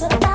was a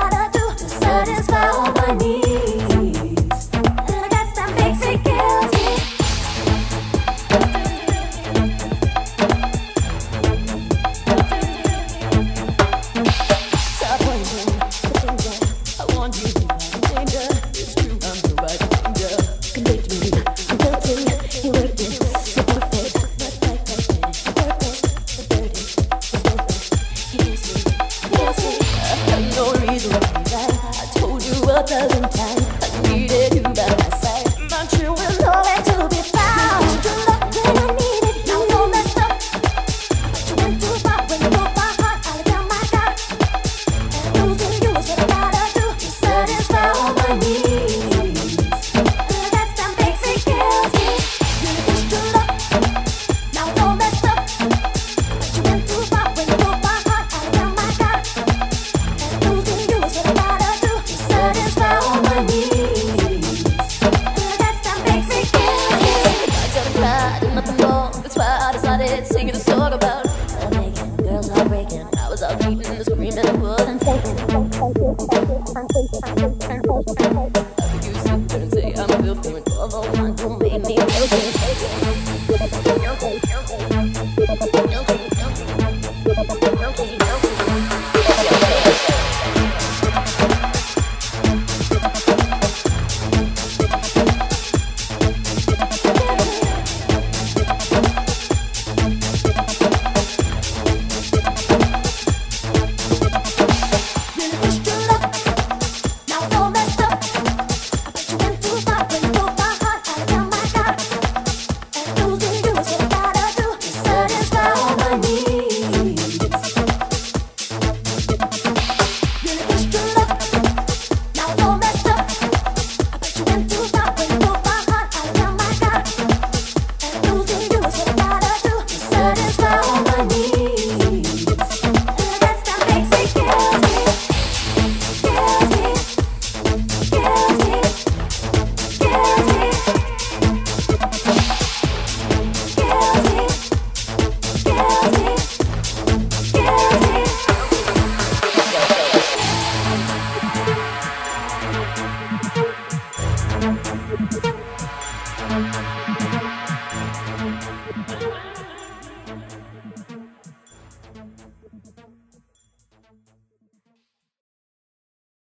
just time. I need You. sit there and say I'm filthy when the ones who me